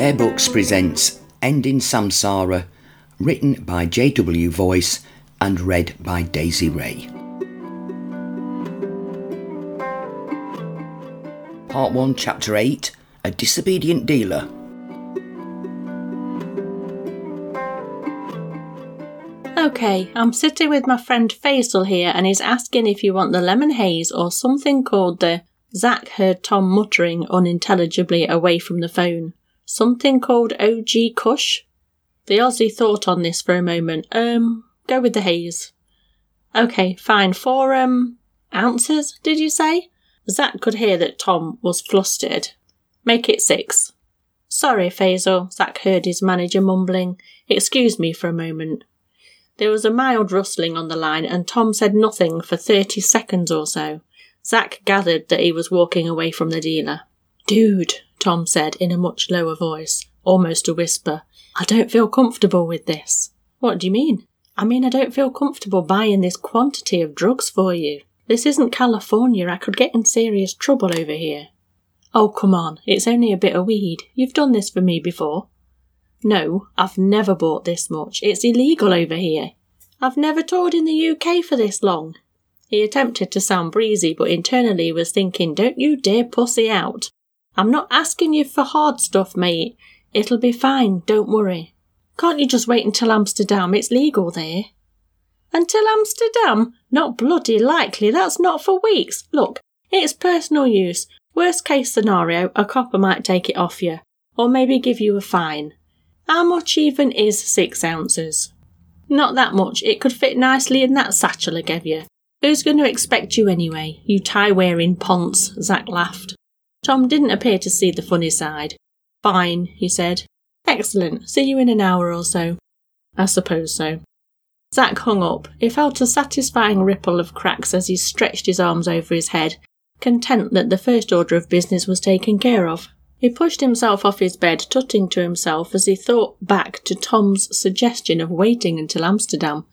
Bear Books presents Ending Samsara, written by J.W. Voice and read by Daisy Ray. Part 1, Chapter 8 A Disobedient Dealer. Okay, I'm sitting with my friend Faisal here and he's asking if you want the lemon haze or something called the. Zack heard Tom muttering unintelligibly away from the phone. Something called OG Kush? The Aussie thought on this for a moment. Um, go with the haze. Okay, fine. Four, um, ounces, did you say? Zack could hear that Tom was flustered. Make it six. Sorry, Faisal, Zack heard his manager mumbling. Excuse me for a moment. There was a mild rustling on the line, and Tom said nothing for thirty seconds or so. Zack gathered that he was walking away from the dealer. Dude, Tom said in a much lower voice, almost a whisper, I don't feel comfortable with this. What do you mean? I mean, I don't feel comfortable buying this quantity of drugs for you. This isn't California. I could get in serious trouble over here. Oh, come on. It's only a bit of weed. You've done this for me before. No, I've never bought this much. It's illegal over here. I've never toured in the UK for this long. He attempted to sound breezy, but internally was thinking, don't you dare pussy out. I'm not asking you for hard stuff, mate. It'll be fine, don't worry. Can't you just wait until Amsterdam? It's legal there. Until Amsterdam? Not bloody likely, that's not for weeks. Look, it's personal use. Worst case scenario, a copper might take it off you, or maybe give you a fine. How much even is six ounces? Not that much. It could fit nicely in that satchel I gave you. Who's going to expect you anyway, you tie wearing ponce? Zack laughed. Tom didn't appear to see the funny side. Fine, he said. Excellent. See you in an hour or so. I suppose so. Zack hung up. He felt a satisfying ripple of cracks as he stretched his arms over his head, content that the first order of business was taken care of. He pushed himself off his bed, tutting to himself as he thought back to Tom's suggestion of waiting until Amsterdam.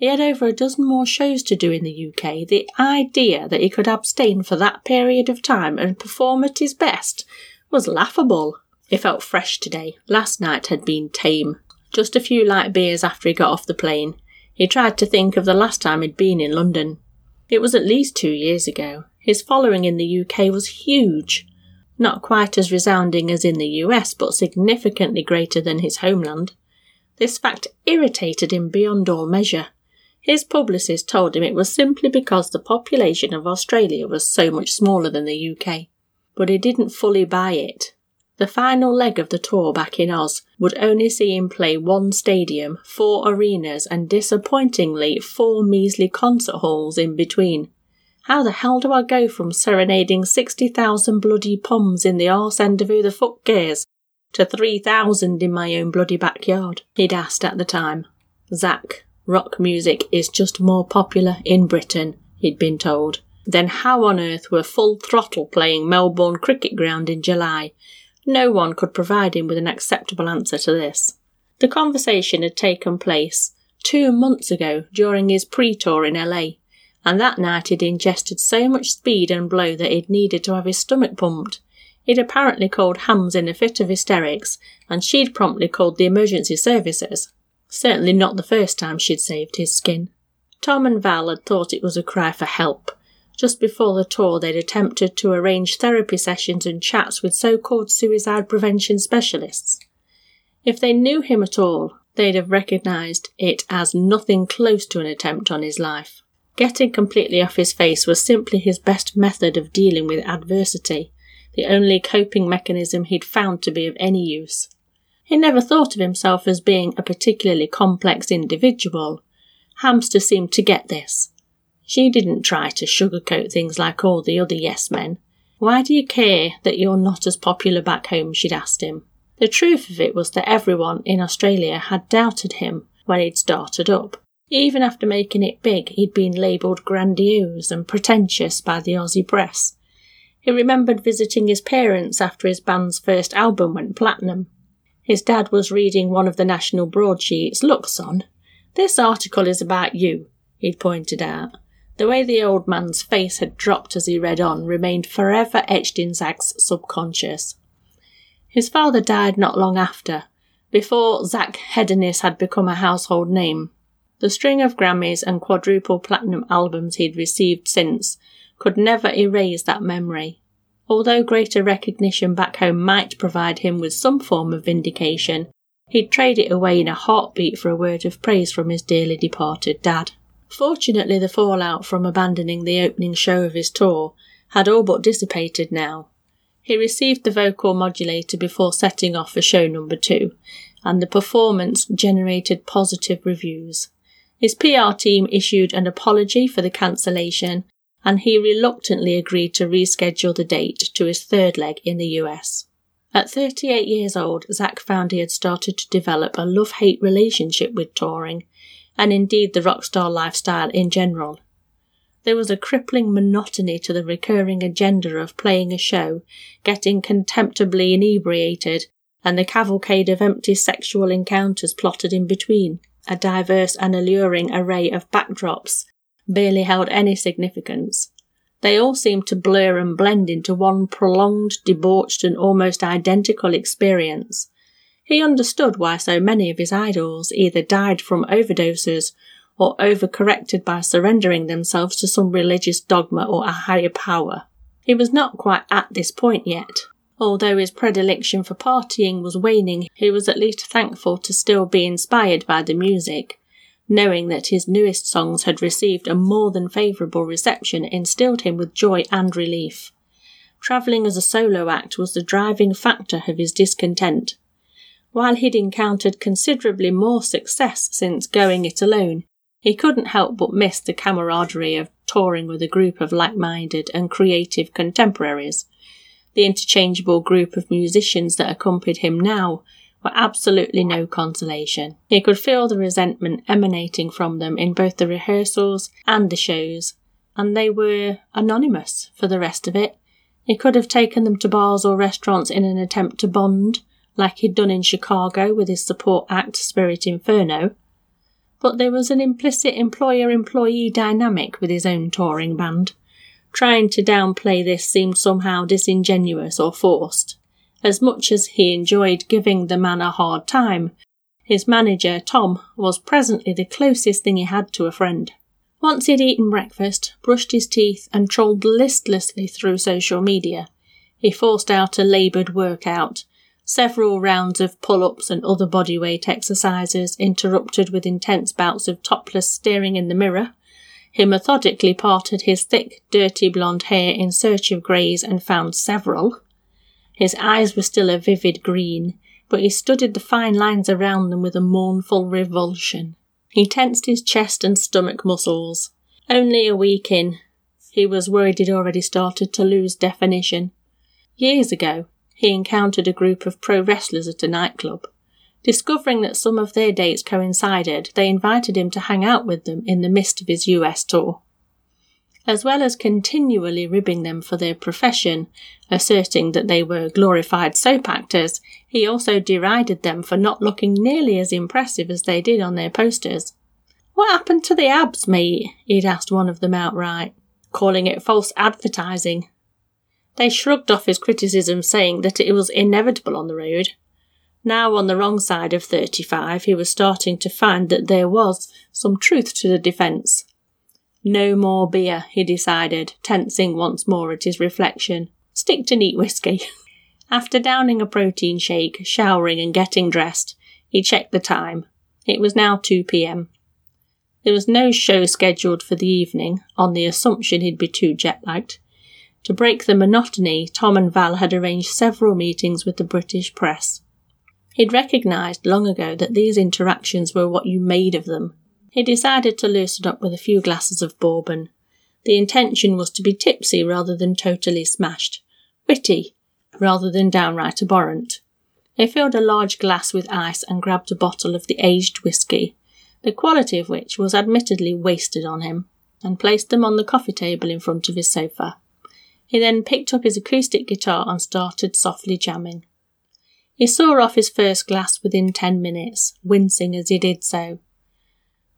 He had over a dozen more shows to do in the UK. The idea that he could abstain for that period of time and perform at his best was laughable. He felt fresh today. Last night had been tame. Just a few light beers after he got off the plane. He tried to think of the last time he'd been in London. It was at least two years ago. His following in the UK was huge not quite as resounding as in the US, but significantly greater than his homeland. This fact irritated him beyond all measure. His publicist told him it was simply because the population of Australia was so much smaller than the UK. But he didn't fully buy it. The final leg of the tour back in Oz would only see him play one stadium, four arenas, and disappointingly four measly concert halls in between. How the hell do I go from serenading 60,000 bloody poms in the arse end of who the fuck cares to 3,000 in my own bloody backyard? He'd asked at the time. Zack, rock music is just more popular in Britain, he'd been told. Then how on earth were full throttle playing Melbourne Cricket Ground in July? No one could provide him with an acceptable answer to this. The conversation had taken place two months ago during his pre tour in LA and that night he'd ingested so much speed and blow that he'd needed to have his stomach pumped. He'd apparently called Hams in a fit of hysterics, and she'd promptly called the emergency services. Certainly not the first time she'd saved his skin. Tom and Val had thought it was a cry for help. Just before the tour, they'd attempted to arrange therapy sessions and chats with so called suicide prevention specialists. If they knew him at all, they'd have recognised it as nothing close to an attempt on his life. Getting completely off his face was simply his best method of dealing with adversity, the only coping mechanism he'd found to be of any use. He never thought of himself as being a particularly complex individual. Hamster seemed to get this. She didn't try to sugarcoat things like all the other yes men. Why do you care that you're not as popular back home? she'd asked him. The truth of it was that everyone in Australia had doubted him when he'd started up. Even after making it big, he'd been labelled grandiose and pretentious by the Aussie press. He remembered visiting his parents after his band's first album went platinum. His dad was reading one of the national broadsheets. Look, son, this article is about you, he'd pointed out. The way the old man's face had dropped as he read on remained forever etched in Zack's subconscious. His father died not long after, before Zach Hedonis had become a household name. The string of Grammys and quadruple platinum albums he'd received since could never erase that memory. Although greater recognition back home might provide him with some form of vindication, he'd trade it away in a heartbeat for a word of praise from his dearly departed dad. Fortunately, the fallout from abandoning the opening show of his tour had all but dissipated now. He received the vocal modulator before setting off for show number two, and the performance generated positive reviews. His PR team issued an apology for the cancellation, and he reluctantly agreed to reschedule the date to his third leg in the US. At 38 years old, Zach found he had started to develop a love hate relationship with touring, and indeed the rock star lifestyle in general. There was a crippling monotony to the recurring agenda of playing a show, getting contemptibly inebriated, and the cavalcade of empty sexual encounters plotted in between. A diverse and alluring array of backdrops barely held any significance. They all seemed to blur and blend into one prolonged, debauched, and almost identical experience. He understood why so many of his idols either died from overdoses or overcorrected by surrendering themselves to some religious dogma or a higher power. He was not quite at this point yet. Although his predilection for partying was waning, he was at least thankful to still be inspired by the music. Knowing that his newest songs had received a more than favourable reception instilled him with joy and relief. Travelling as a solo act was the driving factor of his discontent. While he'd encountered considerably more success since going it alone, he couldn't help but miss the camaraderie of touring with a group of like minded and creative contemporaries. The interchangeable group of musicians that accompanied him now were absolutely no consolation. He could feel the resentment emanating from them in both the rehearsals and the shows, and they were anonymous for the rest of it. He could have taken them to bars or restaurants in an attempt to bond, like he'd done in Chicago with his support act Spirit Inferno, but there was an implicit employer employee dynamic with his own touring band. Trying to downplay this seemed somehow disingenuous or forced. As much as he enjoyed giving the man a hard time, his manager, Tom, was presently the closest thing he had to a friend. Once he'd eaten breakfast, brushed his teeth, and trolled listlessly through social media, he forced out a laboured workout, several rounds of pull ups and other bodyweight exercises, interrupted with intense bouts of topless staring in the mirror. He methodically parted his thick, dirty blonde hair in search of greys and found several. His eyes were still a vivid green, but he studied the fine lines around them with a mournful revulsion. He tensed his chest and stomach muscles. Only a week in, he was worried he'd already started to lose definition. Years ago, he encountered a group of pro wrestlers at a nightclub. Discovering that some of their dates coincided, they invited him to hang out with them in the midst of his US tour. As well as continually ribbing them for their profession, asserting that they were glorified soap actors, he also derided them for not looking nearly as impressive as they did on their posters. What happened to the abs, mate? he'd asked one of them outright, calling it false advertising. They shrugged off his criticism, saying that it was inevitable on the road. Now on the wrong side of 35, he was starting to find that there was some truth to the defence. No more beer, he decided, tensing once more at his reflection. Stick to neat whisky. After downing a protein shake, showering, and getting dressed, he checked the time. It was now 2 pm. There was no show scheduled for the evening, on the assumption he'd be too jet lagged. To break the monotony, Tom and Val had arranged several meetings with the British press. He'd recognised long ago that these interactions were what you made of them. He decided to loosen up with a few glasses of bourbon. The intention was to be tipsy rather than totally smashed, witty rather than downright abhorrent. He filled a large glass with ice and grabbed a bottle of the aged whisky, the quality of which was admittedly wasted on him, and placed them on the coffee table in front of his sofa. He then picked up his acoustic guitar and started softly jamming. He saw off his first glass within ten minutes, wincing as he did so.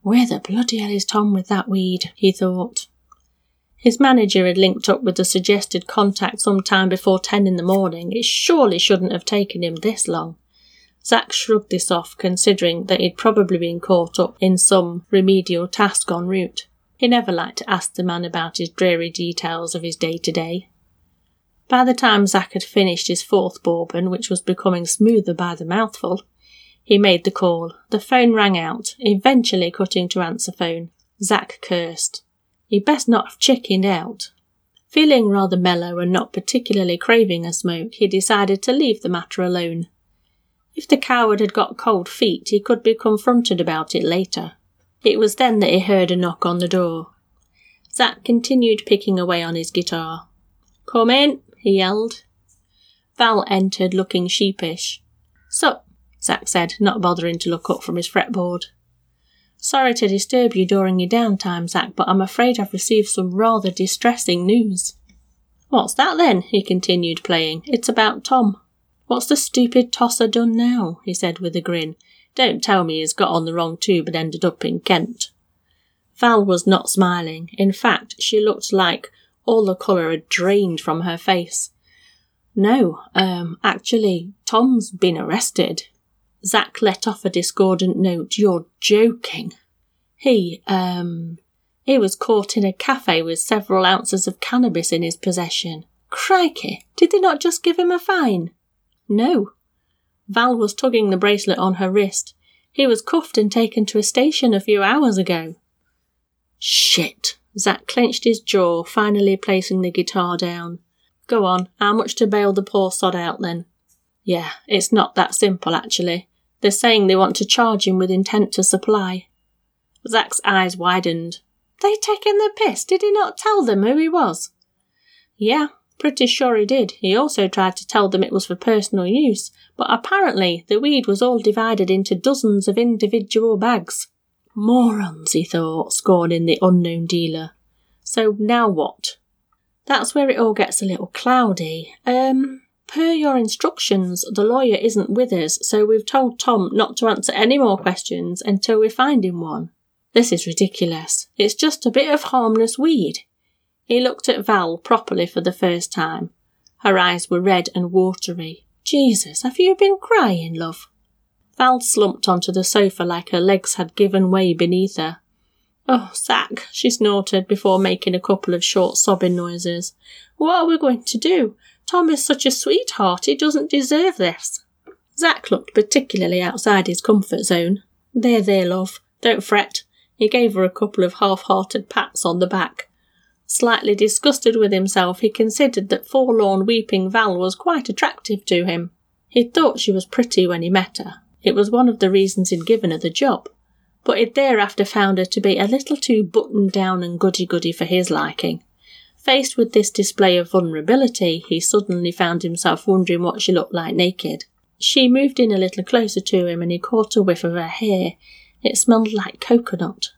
Where the bloody hell is Tom with that weed? he thought. His manager had linked up with the suggested contact some time before 10 in the morning. It surely shouldn't have taken him this long. Zack shrugged this off, considering that he'd probably been caught up in some remedial task en route. He never liked to ask the man about his dreary details of his day to day. By the time Zack had finished his fourth bourbon, which was becoming smoother by the mouthful, he made the call. The phone rang out, eventually cutting to answer phone. Zack cursed. He'd best not have chickened out. Feeling rather mellow and not particularly craving a smoke, he decided to leave the matter alone. If the coward had got cold feet, he could be confronted about it later. It was then that he heard a knock on the door. Zack continued picking away on his guitar. Come in, he yelled. Val entered looking sheepish. Sup, Zack said, not bothering to look up from his fretboard. Sorry to disturb you during your downtime, Zack, but I'm afraid I've received some rather distressing news. What's that then? he continued playing. It's about Tom. What's the stupid tosser done now? he said with a grin. Don't tell me he's got on the wrong tube and ended up in Kent. Val was not smiling. In fact, she looked like all the colour had drained from her face. No, um, actually, Tom's been arrested. Zack let off a discordant note. You're joking. He, um, he was caught in a cafe with several ounces of cannabis in his possession. Crikey, did they not just give him a fine? No. Val was tugging the bracelet on her wrist. He was cuffed and taken to a station a few hours ago. Shit. Zack clenched his jaw, finally placing the guitar down. Go on, how much to bail the poor sod out then? Yeah, it's not that simple actually. They're saying they want to charge him with intent to supply. Zack's eyes widened. They taken the piss? Did he not tell them who he was? Yeah, pretty sure he did. He also tried to tell them it was for personal use, but apparently the weed was all divided into dozens of individual bags. Morons, he thought, scorning the unknown dealer. So now what? That's where it all gets a little cloudy. Um, Per your instructions, the lawyer isn't with us, so we've told Tom not to answer any more questions until we find him one. This is ridiculous. It's just a bit of harmless weed. He looked at Val properly for the first time. Her eyes were red and watery. Jesus, have you been crying, love? Val slumped onto the sofa like her legs had given way beneath her. Oh, Zack, she snorted before making a couple of short sobbing noises. What are we going to do? Tom is such a sweetheart, he doesn't deserve this. Zack looked particularly outside his comfort zone. There, there, love, don't fret. He gave her a couple of half hearted pats on the back. Slightly disgusted with himself, he considered that forlorn weeping Val was quite attractive to him. He'd thought she was pretty when he met her. It was one of the reasons he'd given her the job. But he'd thereafter found her to be a little too buttoned down and goody goody for his liking. Faced with this display of vulnerability, he suddenly found himself wondering what she looked like naked. She moved in a little closer to him and he caught a whiff of her hair. It smelled like coconut.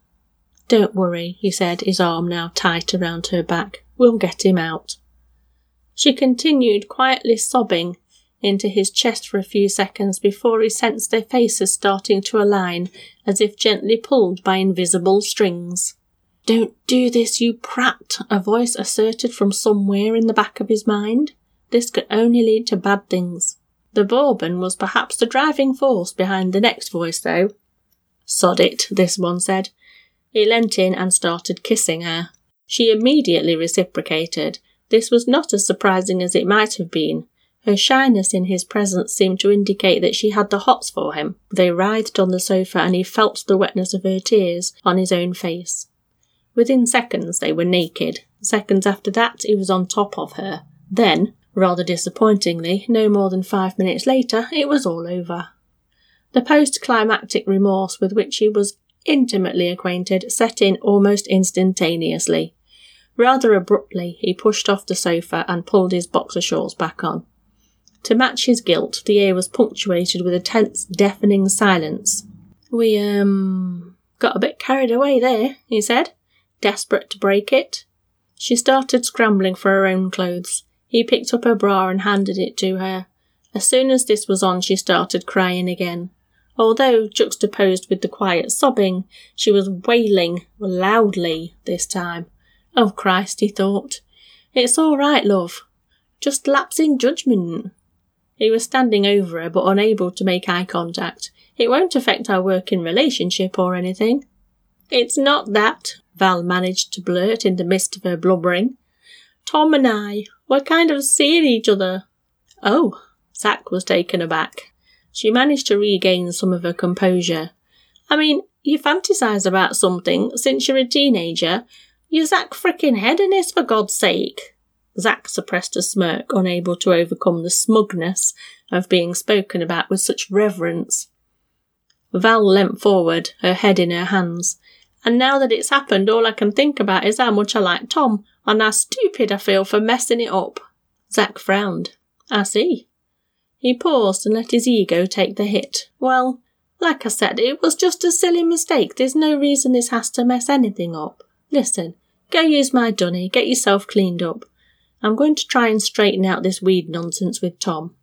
Don't worry, he said, his arm now tight around her back. We'll get him out. She continued quietly sobbing into his chest for a few seconds before he sensed their faces starting to align as if gently pulled by invisible strings. Don't do this, you prat, a voice asserted from somewhere in the back of his mind. This could only lead to bad things. The bourbon was perhaps the driving force behind the next voice, though. Sod it, this one said. He leant in and started kissing her. She immediately reciprocated. This was not as surprising as it might have been. Her shyness in his presence seemed to indicate that she had the hots for him. They writhed on the sofa and he felt the wetness of her tears on his own face. Within seconds, they were naked. Seconds after that, he was on top of her. Then, rather disappointingly, no more than five minutes later, it was all over. The post climactic remorse with which he was intimately acquainted set in almost instantaneously. Rather abruptly, he pushed off the sofa and pulled his boxer shorts back on. To match his guilt, the air was punctuated with a tense, deafening silence. We, um, got a bit carried away there, he said desperate to break it. She started scrambling for her own clothes. He picked up her bra and handed it to her. As soon as this was on, she started crying again. Although juxtaposed with the quiet sobbing, she was wailing loudly this time. Oh Christ, he thought. It's all right, love. Just lapse in judgment. He was standing over her, but unable to make eye contact. It won't affect our working relationship or anything. It's not that, Val managed to blurt in the midst of her blubbering. Tom and I, we're kind of seeing each other. Oh, Zack was taken aback. She managed to regain some of her composure. I mean, you fantasize about something since you're a teenager. You Zack frickin' Hedonis, for God's sake. Zack suppressed a smirk, unable to overcome the smugness of being spoken about with such reverence. Val leant forward, her head in her hands. And now that it's happened, all I can think about is how much I like Tom and how stupid I feel for messing it up. Zack frowned. I see. He paused and let his ego take the hit. Well, like I said, it was just a silly mistake. There's no reason this has to mess anything up. Listen, go use my dunny, get yourself cleaned up. I'm going to try and straighten out this weed nonsense with Tom.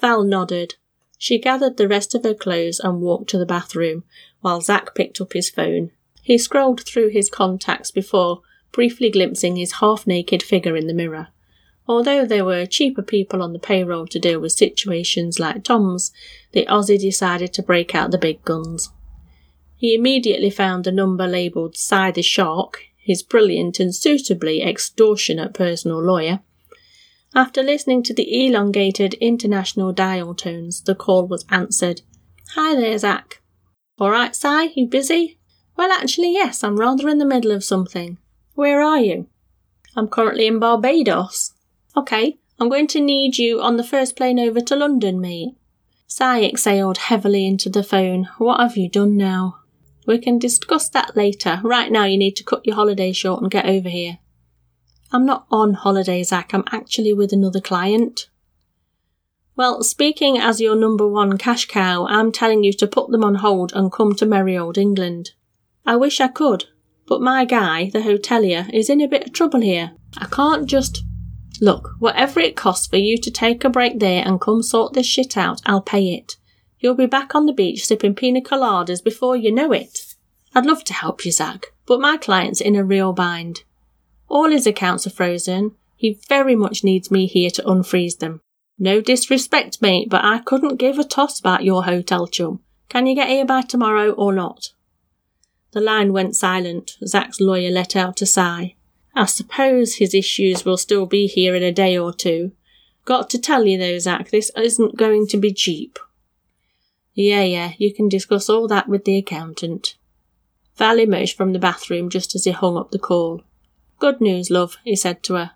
Val nodded. She gathered the rest of her clothes and walked to the bathroom, while Zack picked up his phone. He scrolled through his contacts before briefly glimpsing his half naked figure in the mirror. Although there were cheaper people on the payroll to deal with situations like Tom's, the Aussie decided to break out the big guns. He immediately found a number labelled Cy the Shark, his brilliant and suitably extortionate personal lawyer. After listening to the elongated international dial tones, the call was answered. Hi there, Zack. All right, Cy, you busy? Well, actually, yes, I'm rather in the middle of something. Where are you? I'm currently in Barbados. Okay, I'm going to need you on the first plane over to London, mate. Cy exhaled heavily into the phone. What have you done now? We can discuss that later. Right now, you need to cut your holiday short and get over here. I'm not on holiday, Zack. I'm actually with another client. Well, speaking as your number one cash cow, I'm telling you to put them on hold and come to merry old England. I wish I could, but my guy, the hotelier, is in a bit of trouble here. I can't just. Look, whatever it costs for you to take a break there and come sort this shit out, I'll pay it. You'll be back on the beach sipping pina coladas before you know it. I'd love to help you, Zack, but my client's in a real bind. All his accounts are frozen. He very much needs me here to unfreeze them. No disrespect, mate, but I couldn't give a toss about your hotel chum. Can you get here by tomorrow or not? The line went silent. Zack's lawyer let out a sigh. I suppose his issues will still be here in a day or two. Got to tell you though, Zack, this isn't going to be cheap. Yeah, yeah, you can discuss all that with the accountant. Val emerged from the bathroom just as he hung up the call. Good news, love, he said to her.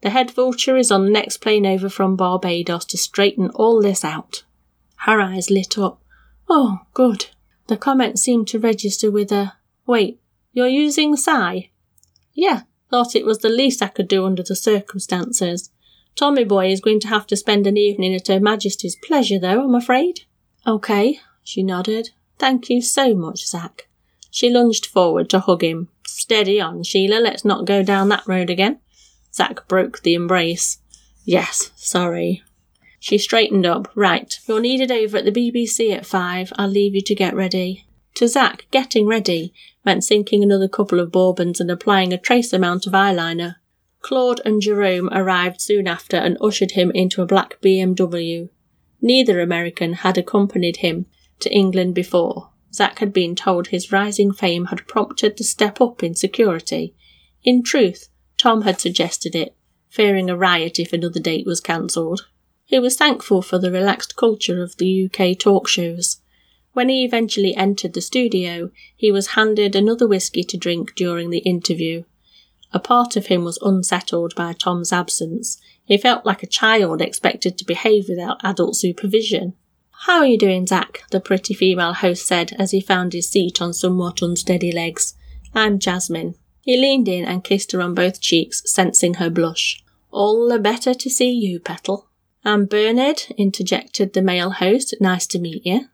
The head vulture is on the next plane over from Barbados to straighten all this out. Her eyes lit up. Oh, good. The comment seemed to register with a Wait, you're using Cy? Yeah, thought it was the least I could do under the circumstances. Tommy boy is going to have to spend an evening at Her Majesty's pleasure, though, I'm afraid. Okay, she nodded. Thank you so much, Zack. She lunged forward to hug him. Steady on, Sheila, let's not go down that road again. Zack broke the embrace. Yes, sorry. She straightened up. Right, you're needed over at the BBC at five. I'll leave you to get ready. To Zack, getting ready meant sinking another couple of bourbons and applying a trace amount of eyeliner. Claude and Jerome arrived soon after and ushered him into a black BMW. Neither American had accompanied him to England before. Zack had been told his rising fame had prompted the step up in security. In truth, Tom had suggested it, fearing a riot if another date was cancelled. He was thankful for the relaxed culture of the UK talk shows. When he eventually entered the studio, he was handed another whisky to drink during the interview. A part of him was unsettled by Tom's absence. He felt like a child expected to behave without adult supervision. How are you doing, Zack? the pretty female host said as he found his seat on somewhat unsteady legs. I'm Jasmine. He leaned in and kissed her on both cheeks, sensing her blush. All the better to see you, Petal. I'm Bernard, interjected the male host. Nice to meet you.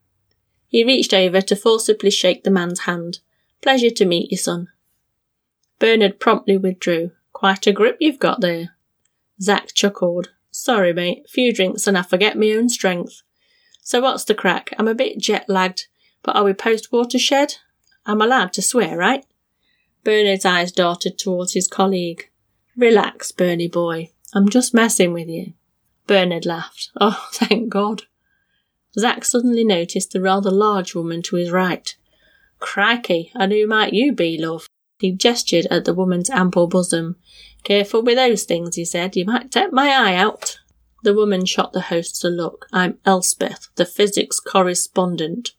He reached over to forcibly shake the man's hand. Pleasure to meet you, son. Bernard promptly withdrew. Quite a grip you've got there. Zack chuckled. Sorry, mate. Few drinks and I forget my own strength. So what's the crack? I'm a bit jet lagged, but are we post watershed? I'm allowed to swear, right? Bernard's eyes darted towards his colleague. Relax, Bernie boy. I'm just messing with you. Bernard laughed. Oh, thank God. Zack suddenly noticed the rather large woman to his right. Crikey, and who might you be, love? He gestured at the woman's ample bosom. Careful with those things, he said. You might take my eye out. The woman shot the hosts a look. I'm Elspeth, the physics correspondent.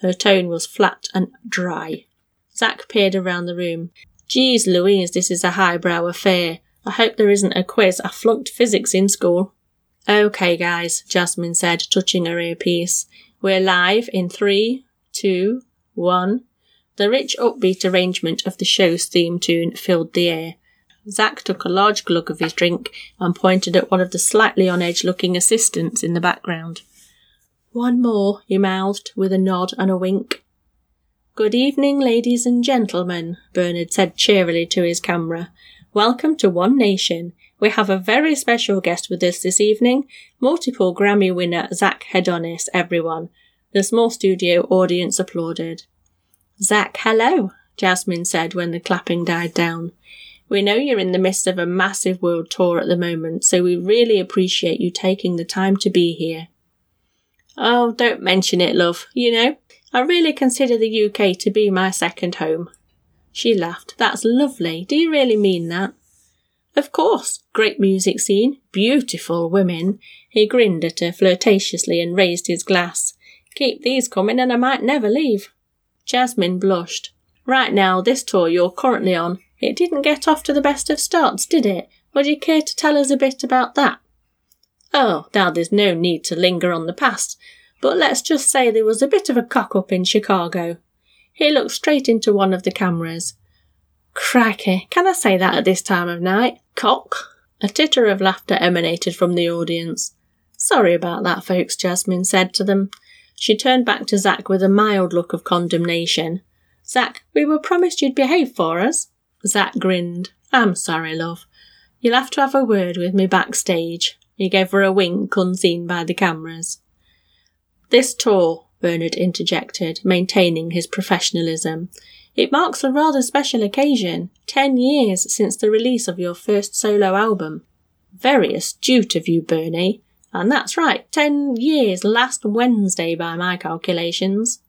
Her tone was flat and dry. Zack peered around the room. Geez Louise, this is a highbrow affair. I hope there isn't a quiz. I flunked physics in school. Okay, guys, Jasmine said, touching her earpiece. We're live in three, two, one. The rich upbeat arrangement of the show's theme tune filled the air. Zack took a large glug of his drink and pointed at one of the slightly on edge looking assistants in the background. One more, he mouthed, with a nod and a wink. Good evening, ladies and gentlemen, Bernard said cheerily to his camera. Welcome to One Nation. We have a very special guest with us this evening, multiple Grammy winner Zach Hedonis, everyone. The small studio audience applauded. Zach, hello, Jasmine said when the clapping died down. We know you're in the midst of a massive world tour at the moment, so we really appreciate you taking the time to be here. Oh, don't mention it, love. You know, I really consider the UK to be my second home. She laughed. That's lovely. Do you really mean that? Of course. Great music scene. Beautiful women. He grinned at her flirtatiously and raised his glass. Keep these coming and I might never leave. Jasmine blushed. Right now, this tour you're currently on it didn't get off to the best of starts, did it? Would you care to tell us a bit about that? Oh, now there's no need to linger on the past, but let's just say there was a bit of a cock up in Chicago. He looked straight into one of the cameras. Crikey, can I say that at this time of night? Cock? A titter of laughter emanated from the audience. Sorry about that, folks, Jasmine said to them. She turned back to Zack with a mild look of condemnation. Zack, we were promised you'd behave for us. Zack grinned. I'm sorry, love. You'll have to have a word with me backstage. He gave her a wink unseen by the cameras. This tour, Bernard interjected, maintaining his professionalism. It marks a rather special occasion. Ten years since the release of your first solo album. Very astute of you, Bernie. And that's right, ten years last Wednesday by my calculations.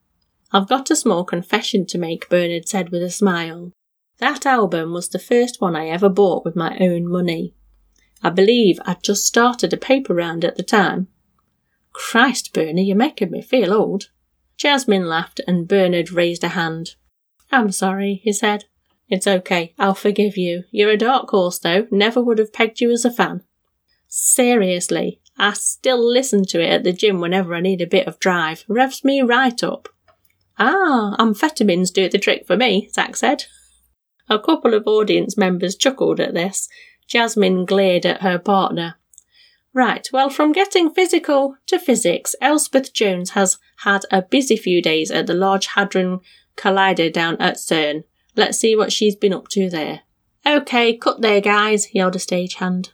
I've got a small confession to make, Bernard said with a smile. That album was the first one I ever bought with my own money. I believe I'd just started a paper round at the time. Christ, Bernie, you're making me feel old. Jasmine laughed and Bernard raised a hand. I'm sorry, he said. It's okay, I'll forgive you. You're a dark horse, though. Never would have pegged you as a fan. Seriously, I still listen to it at the gym whenever I need a bit of drive. Revs me right up. Ah, amphetamines do the trick for me, Zack said. A couple of audience members chuckled at this. Jasmine glared at her partner. Right, well, from getting physical to physics, Elspeth Jones has had a busy few days at the Large Hadron Collider down at CERN. Let's see what she's been up to there. Okay, cut there, guys, yelled a stagehand.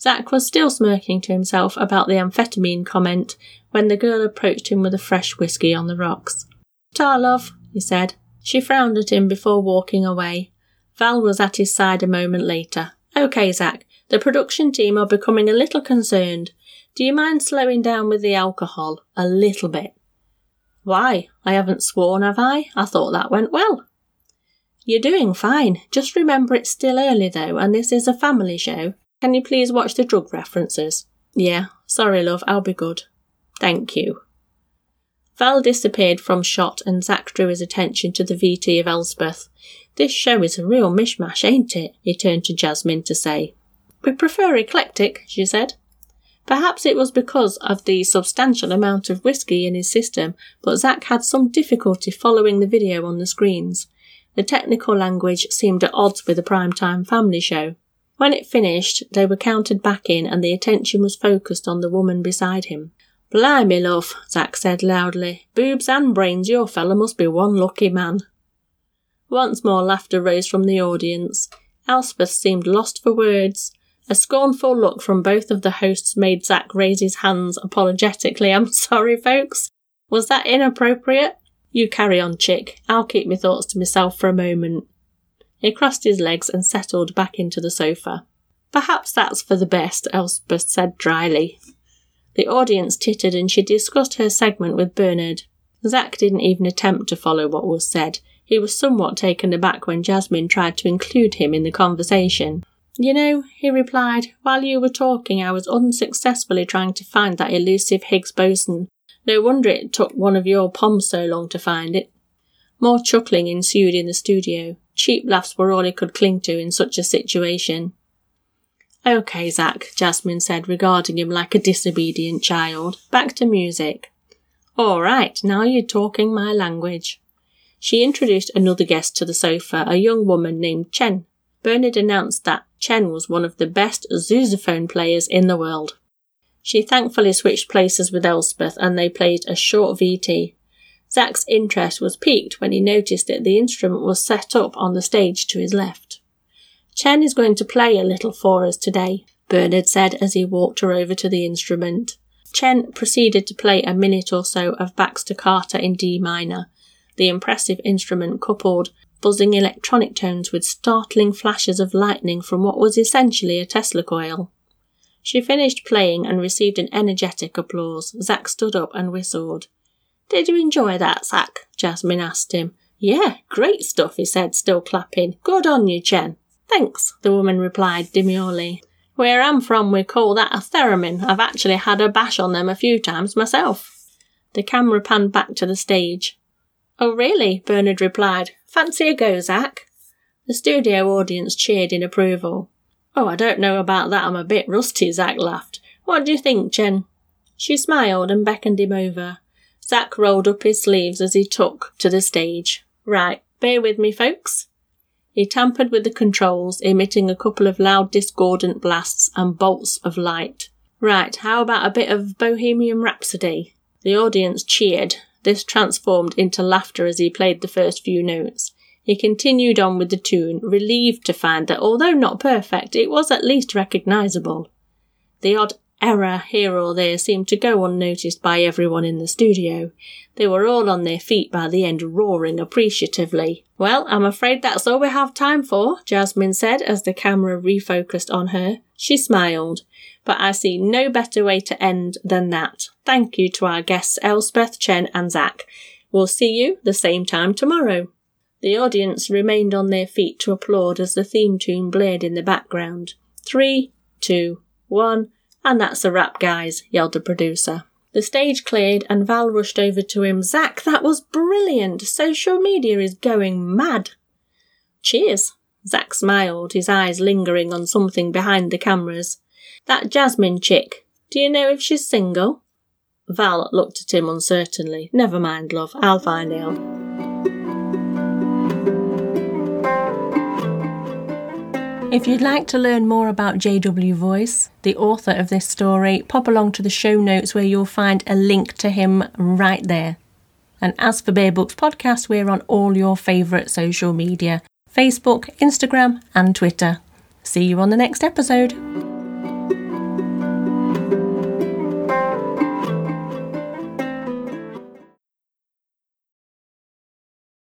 Zack was still smirking to himself about the amphetamine comment when the girl approached him with a fresh whisky on the rocks. Ta, love, he said. She frowned at him before walking away. Val was at his side a moment later. Okay, Zack, the production team are becoming a little concerned. Do you mind slowing down with the alcohol? A little bit. Why? I haven't sworn, have I? I thought that went well. You're doing fine. Just remember it's still early though, and this is a family show. Can you please watch the drug references? Yeah, sorry, love, I'll be good. Thank you. Val disappeared from shot and Zack drew his attention to the VT of Elspeth. This show is a real mishmash, ain't it? he turned to Jasmine to say. We prefer eclectic, she said. Perhaps it was because of the substantial amount of whiskey in his system, but Zack had some difficulty following the video on the screens. The technical language seemed at odds with a prime-time family show. When it finished, they were counted back in and the attention was focused on the woman beside him. Blimey, love, Zack said loudly. Boobs and brains, your fellow must be one lucky man. Once more laughter rose from the audience. Elspeth seemed lost for words. A scornful look from both of the hosts made Zack raise his hands apologetically. I'm sorry, folks. Was that inappropriate? You carry on, chick. I'll keep my thoughts to myself for a moment. He crossed his legs and settled back into the sofa. Perhaps that's for the best, Elspeth said dryly. The audience tittered and she discussed her segment with Bernard. Zack didn't even attempt to follow what was said. He was somewhat taken aback when Jasmine tried to include him in the conversation. You know, he replied, while you were talking, I was unsuccessfully trying to find that elusive Higgs boson. No wonder it took one of your poms so long to find it. More chuckling ensued in the studio. Cheap laughs were all he could cling to in such a situation. Okay, Zack, Jasmine said, regarding him like a disobedient child. Back to music. All right, now you're talking my language. She introduced another guest to the sofa, a young woman named Chen. Bernard announced that Chen was one of the best sousaphone players in the world. She thankfully switched places with Elspeth and they played a short VT. Zack's interest was piqued when he noticed that the instrument was set up on the stage to his left. Chen is going to play a little for us today, Bernard said as he walked her over to the instrument. Chen proceeded to play a minute or so of Bach's Toccata in D minor. The impressive instrument coupled buzzing electronic tones with startling flashes of lightning from what was essentially a Tesla coil. She finished playing and received an energetic applause. Zack stood up and whistled. Did you enjoy that, Zack? Jasmine asked him. Yeah, great stuff, he said, still clapping. Good on you, Chen. Thanks, the woman replied demurely. Where I'm from, we call that a theremin. I've actually had a bash on them a few times myself. The camera panned back to the stage. Oh, really? Bernard replied. Fancy a go, Zack? The studio audience cheered in approval. Oh, I don't know about that. I'm a bit rusty, Zack laughed. What do you think, Chen? She smiled and beckoned him over. Zack rolled up his sleeves as he took to the stage. Right, bear with me, folks. He tampered with the controls, emitting a couple of loud discordant blasts and bolts of light. Right, how about a bit of Bohemian Rhapsody? The audience cheered. This transformed into laughter as he played the first few notes. He continued on with the tune, relieved to find that although not perfect, it was at least recognisable. The odd error here or there seemed to go unnoticed by everyone in the studio. They were all on their feet by the end, roaring appreciatively. Well, I'm afraid that's all we have time for, Jasmine said as the camera refocused on her. She smiled. But I see no better way to end than that. Thank you to our guests Elspeth, Chen, and Zach. We'll see you the same time tomorrow. The audience remained on their feet to applaud as the theme tune blared in the background. Three, two, one. And that's a wrap, guys, yelled the producer. The stage cleared and Val rushed over to him. Zach, that was brilliant. Social media is going mad. Cheers. Zach smiled, his eyes lingering on something behind the cameras. That Jasmine chick, do you know if she's single? Val looked at him uncertainly. Never mind, love, I'll find out. If you'd like to learn more about JW Voice, the author of this story, pop along to the show notes where you'll find a link to him right there. And as for Bear Books Podcast, we're on all your favourite social media Facebook, Instagram, and Twitter. See you on the next episode.